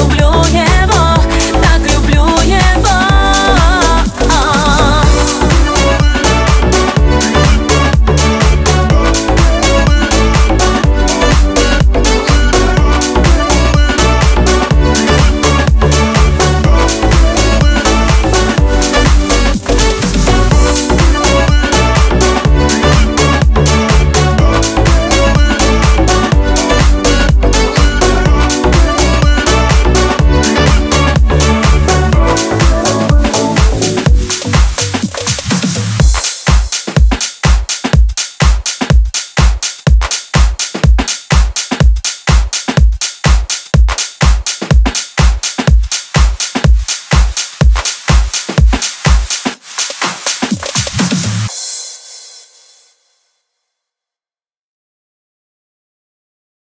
люблю я